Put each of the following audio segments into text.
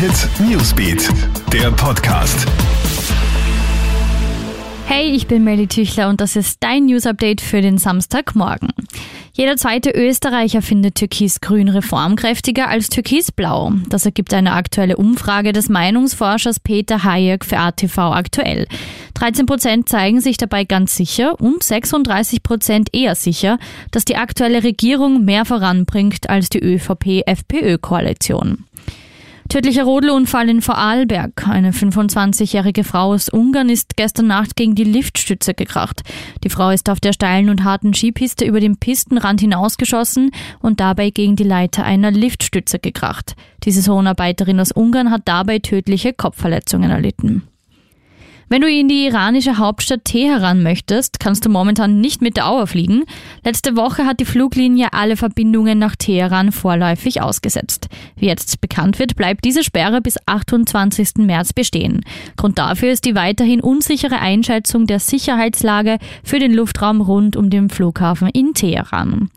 Hit Newsbeat, der Podcast. Hey, ich bin Melly Tüchler und das ist dein News Update für den Samstagmorgen. Jeder zweite Österreicher findet Türkisgrün reformkräftiger als Türkisblau. Das ergibt eine aktuelle Umfrage des Meinungsforschers Peter Hayek für ATV aktuell. 13 Prozent zeigen sich dabei ganz sicher und 36 Prozent eher sicher, dass die aktuelle Regierung mehr voranbringt als die ÖVP-FPÖ-Koalition. Tödlicher Rodelunfall in Vorarlberg. Eine 25-jährige Frau aus Ungarn ist gestern Nacht gegen die Liftstütze gekracht. Die Frau ist auf der steilen und harten Skipiste über den Pistenrand hinausgeschossen und dabei gegen die Leiter einer Liftstütze gekracht. Die Saisonarbeiterin aus Ungarn hat dabei tödliche Kopfverletzungen erlitten. Wenn du in die iranische Hauptstadt Teheran möchtest, kannst du momentan nicht mit der Auer fliegen. Letzte Woche hat die Fluglinie alle Verbindungen nach Teheran vorläufig ausgesetzt. Wie jetzt bekannt wird, bleibt diese Sperre bis 28. März bestehen. Grund dafür ist die weiterhin unsichere Einschätzung der Sicherheitslage für den Luftraum rund um den Flughafen in Teheran.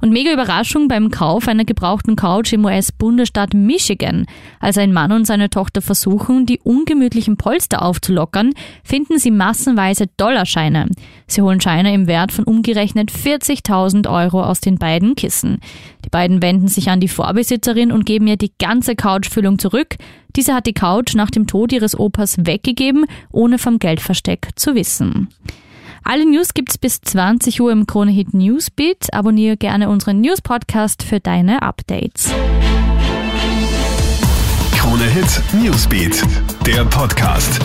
Und mega Überraschung beim Kauf einer gebrauchten Couch im US-Bundesstaat Michigan. Als ein Mann und seine Tochter versuchen, die ungemütlichen Polster aufzulockern, finden sie massenweise Dollarscheine. Sie holen Scheine im Wert von umgerechnet 40.000 Euro aus den beiden Kissen. Die beiden wenden sich an die Vorbesitzerin und geben ihr die ganze Couchfüllung zurück. Diese hat die Couch nach dem Tod ihres Opas weggegeben, ohne vom Geldversteck zu wissen. Alle News gibt's bis 20 Uhr im Kronehit Newsbeat. Abonniere gerne unseren News Podcast für deine Updates. Kronehit Newsbeat, der Podcast.